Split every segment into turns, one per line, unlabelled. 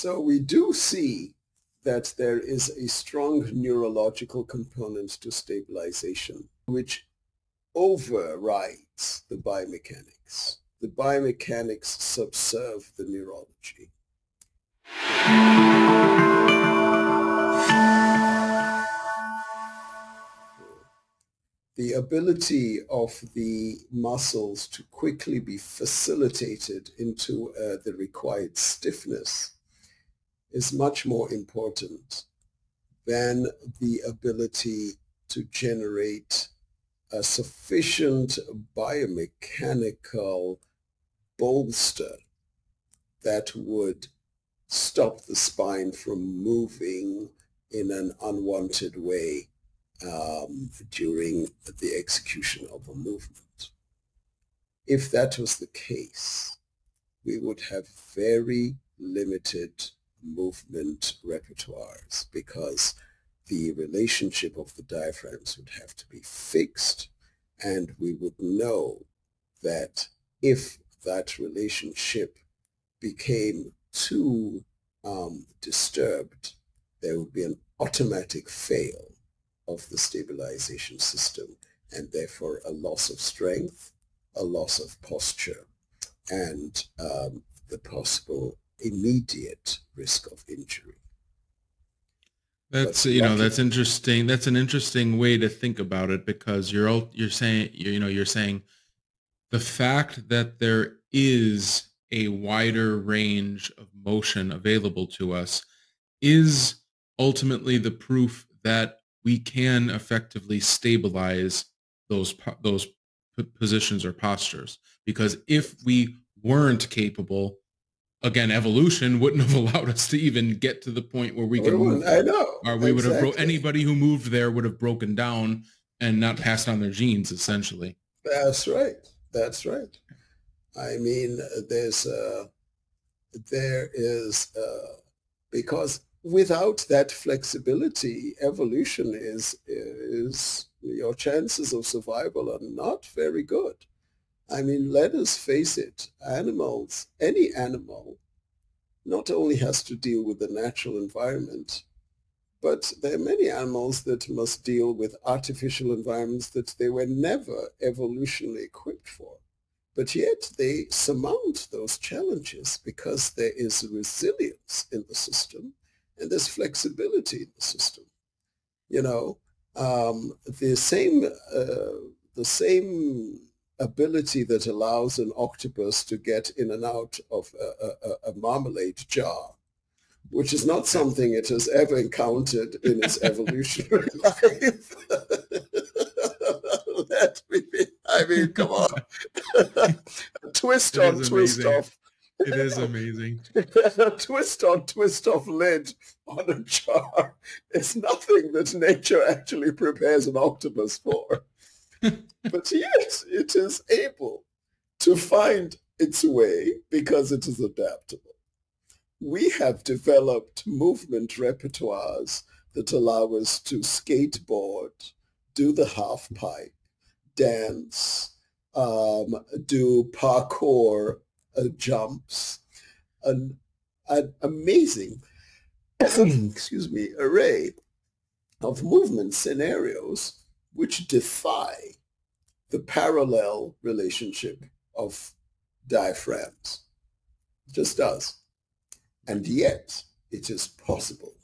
So we do see that there is a strong neurological component to stabilization, which overrides the biomechanics. The biomechanics subserve the neurology. The ability of the muscles to quickly be facilitated into uh, the required stiffness is much more important than the ability to generate a sufficient biomechanical bolster that would stop the spine from moving in an unwanted way um, during the execution of a movement. If that was the case, we would have very limited movement repertoires because the relationship of the diaphragms would have to be fixed and we would know that if that relationship became too um, disturbed, there would be an automatic fail of the stabilization system and therefore a loss of strength, a loss of posture, and um, the possible immediate risk of injury.
That's but you know that's interesting. That's an interesting way to think about it because you're all you're saying you know you're saying the fact that there is a wider range of motion available to us is ultimately the proof that we can effectively stabilize those those positions or postures because if we weren't capable again, evolution wouldn't have allowed us to even get to the point where we could move.
I know.
Or we exactly. would have bro- anybody who moved there would have broken down and not passed on their genes, essentially.
That's right. That's right. I mean, there's uh, there is uh, because without that flexibility, evolution is is your chances of survival are not very good. I mean, let us face it, animals, any animal, not only has to deal with the natural environment, but there are many animals that must deal with artificial environments that they were never evolutionally equipped for. But yet they surmount those challenges because there is resilience in the system and there's flexibility in the system. You know, um, the same, uh, the same ability that allows an octopus to get in and out of a, a, a marmalade jar, which is not something it has ever encountered in its evolutionary life. Let me be, I mean, come on. twist on, twist off.
It is amazing.
a twist on, twist off lid on a jar is nothing that nature actually prepares an octopus for but yet it is able to find its way because it is adaptable. We have developed movement repertoires that allow us to skateboard, do the half pipe, dance, um, do parkour uh, jumps, an, an amazing, excuse me, array of movement scenarios which defy the parallel relationship of diaphragms. It just does. And yet it is possible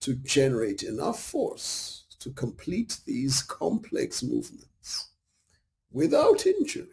to generate enough force to complete these complex movements without injury.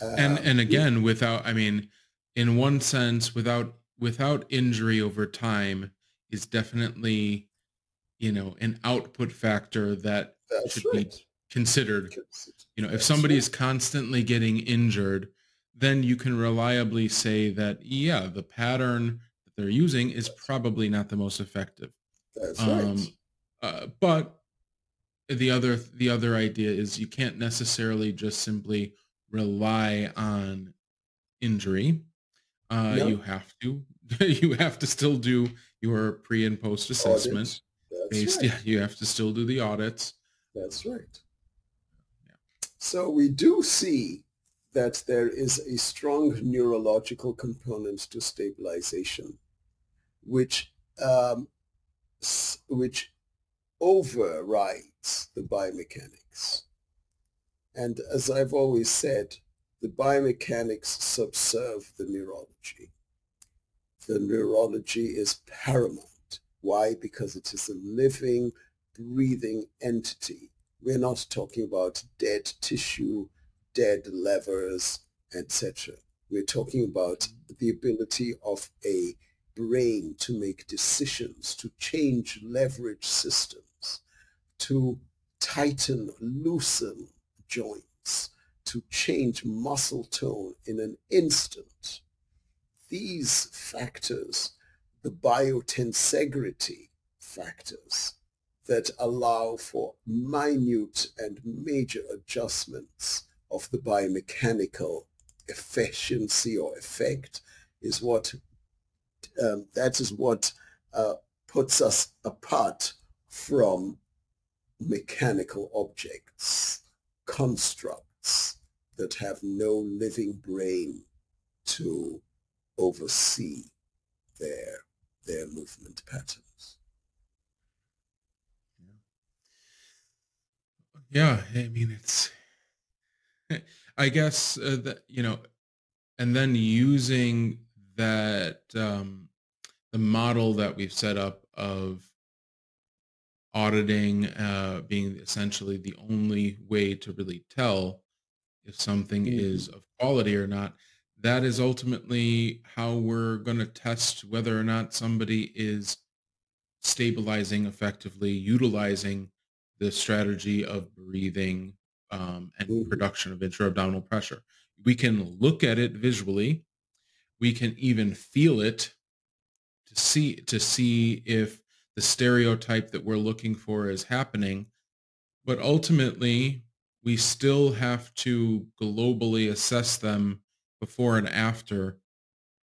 and uh, and again without i mean in one sense without without injury over time is definitely you know, an output factor that That's should right. be considered. You know, if somebody is constantly getting injured, then you can reliably say that, yeah, the pattern that they're using is probably not the most effective.
That's um, right.
Uh, but the other the other idea is you can't necessarily just simply rely on injury. Uh, no. You have to you have to still do your pre and post assessment. That's right. Yeah, you have to still do the audits.
That's right. Yeah. So we do see that there is a strong neurological component to stabilization, which um, which overrides the biomechanics. And as I've always said, the biomechanics subserve the neurology. The neurology is paramount. Why? Because it is a living, breathing entity. We're not talking about dead tissue, dead levers, etc. We're talking about the ability of a brain to make decisions, to change leverage systems, to tighten, loosen joints, to change muscle tone in an instant. These factors, the biotensegrity factors that allow for minute and major adjustments of the biomechanical efficiency or effect is what um, that is what uh, puts us apart from mechanical objects, constructs that have no living brain to oversee their their movement patterns.
Yeah, I mean it's I guess uh, that you know and then using that um, the model that we've set up of auditing uh, being essentially the only way to really tell if something mm-hmm. is of quality or not, that is ultimately how we're going to test whether or not somebody is stabilizing effectively, utilizing the strategy of breathing um, and mm-hmm. production of intra-abdominal pressure. We can look at it visually we can even feel it to see to see if the stereotype that we're looking for is happening but ultimately we still have to globally assess them before and after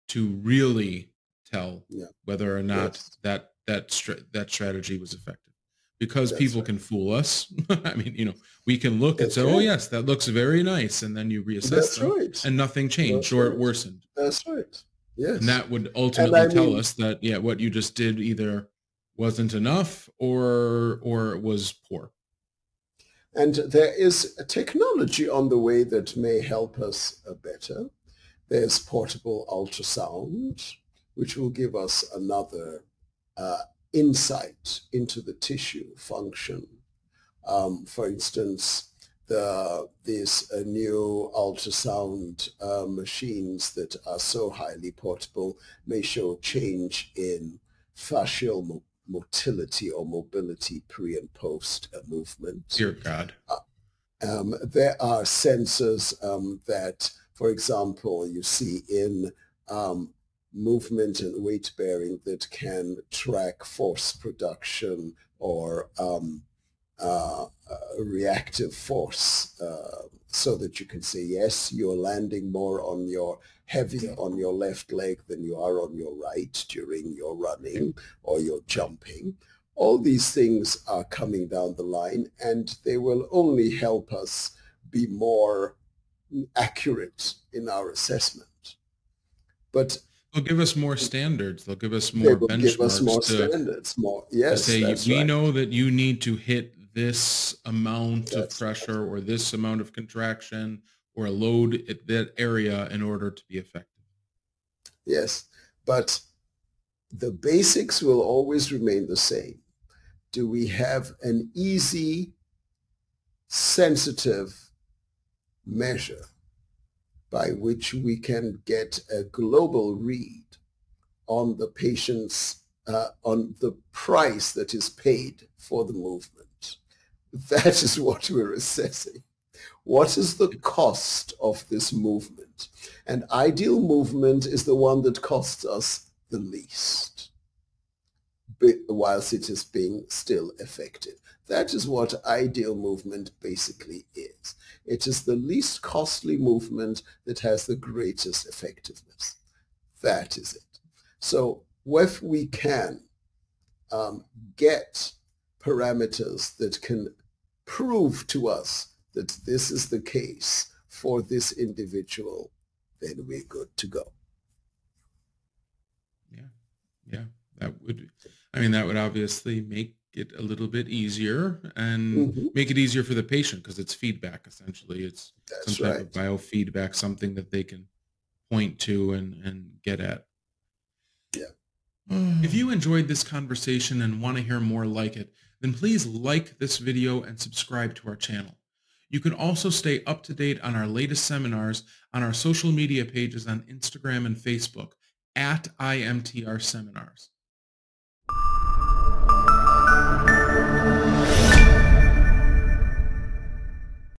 to really tell yeah. whether or not yes. that that that strategy was effective because That's people right. can fool us. I mean, you know, we can look That's and say, oh, right. "Oh, yes, that looks very nice," and then you reassess That's them, right. and nothing changed That's or it worsened.
That's right. Yes,
and that would ultimately tell mean, us that yeah, what you just did either wasn't enough or or was poor.
And there is a technology on the way that may help us uh, better. There's portable ultrasound, which will give us another uh, insight into the tissue function. Um, for instance, the, these uh, new ultrasound uh, machines that are so highly portable may show change in fascial motility or mobility pre and post uh, movement.
Dear God. Uh,
um, there are sensors um, that, for example, you see in um, movement and weight bearing that can track force production or um, uh, uh, reactive force uh, so that you can say, yes, you're landing more on your heavy on your left leg than you are on your right during your running or your jumping. All these things are coming down the line and they will only help us be more accurate in our assessment. But
They'll give us more standards. They'll give us more benchmarks. Give us
more to, standards. More yes.
To say we right. know that you need to hit this amount that's of pressure or this amount of contraction or a load at that area in order to be effective.
Yes, but the basics will always remain the same. Do we have an easy, sensitive measure by which we can get a global read on the patient's, uh, on the price that is paid for the movement. That is what we're assessing. What is the cost of this movement? And ideal movement is the one that costs us the least, whilst it is being still effective. That is what ideal movement basically is. It is the least costly movement that has the greatest effectiveness. That is it. So if we can um, get parameters that can prove to us that this is the case for this individual, then we're good to go.
Yeah. Yeah. That would, I mean, that would obviously make it a little bit easier and
Mhm.
make it easier for the patient because it's feedback essentially. It's
That's
some type
right.
of biofeedback, something that they can point to and, and get at.
Yeah.
If you enjoyed this conversation and want to hear more like it, then please like this video and subscribe to our channel. You can also stay up to date on our latest seminars on our social media pages on Instagram and Facebook at IMTR Seminars.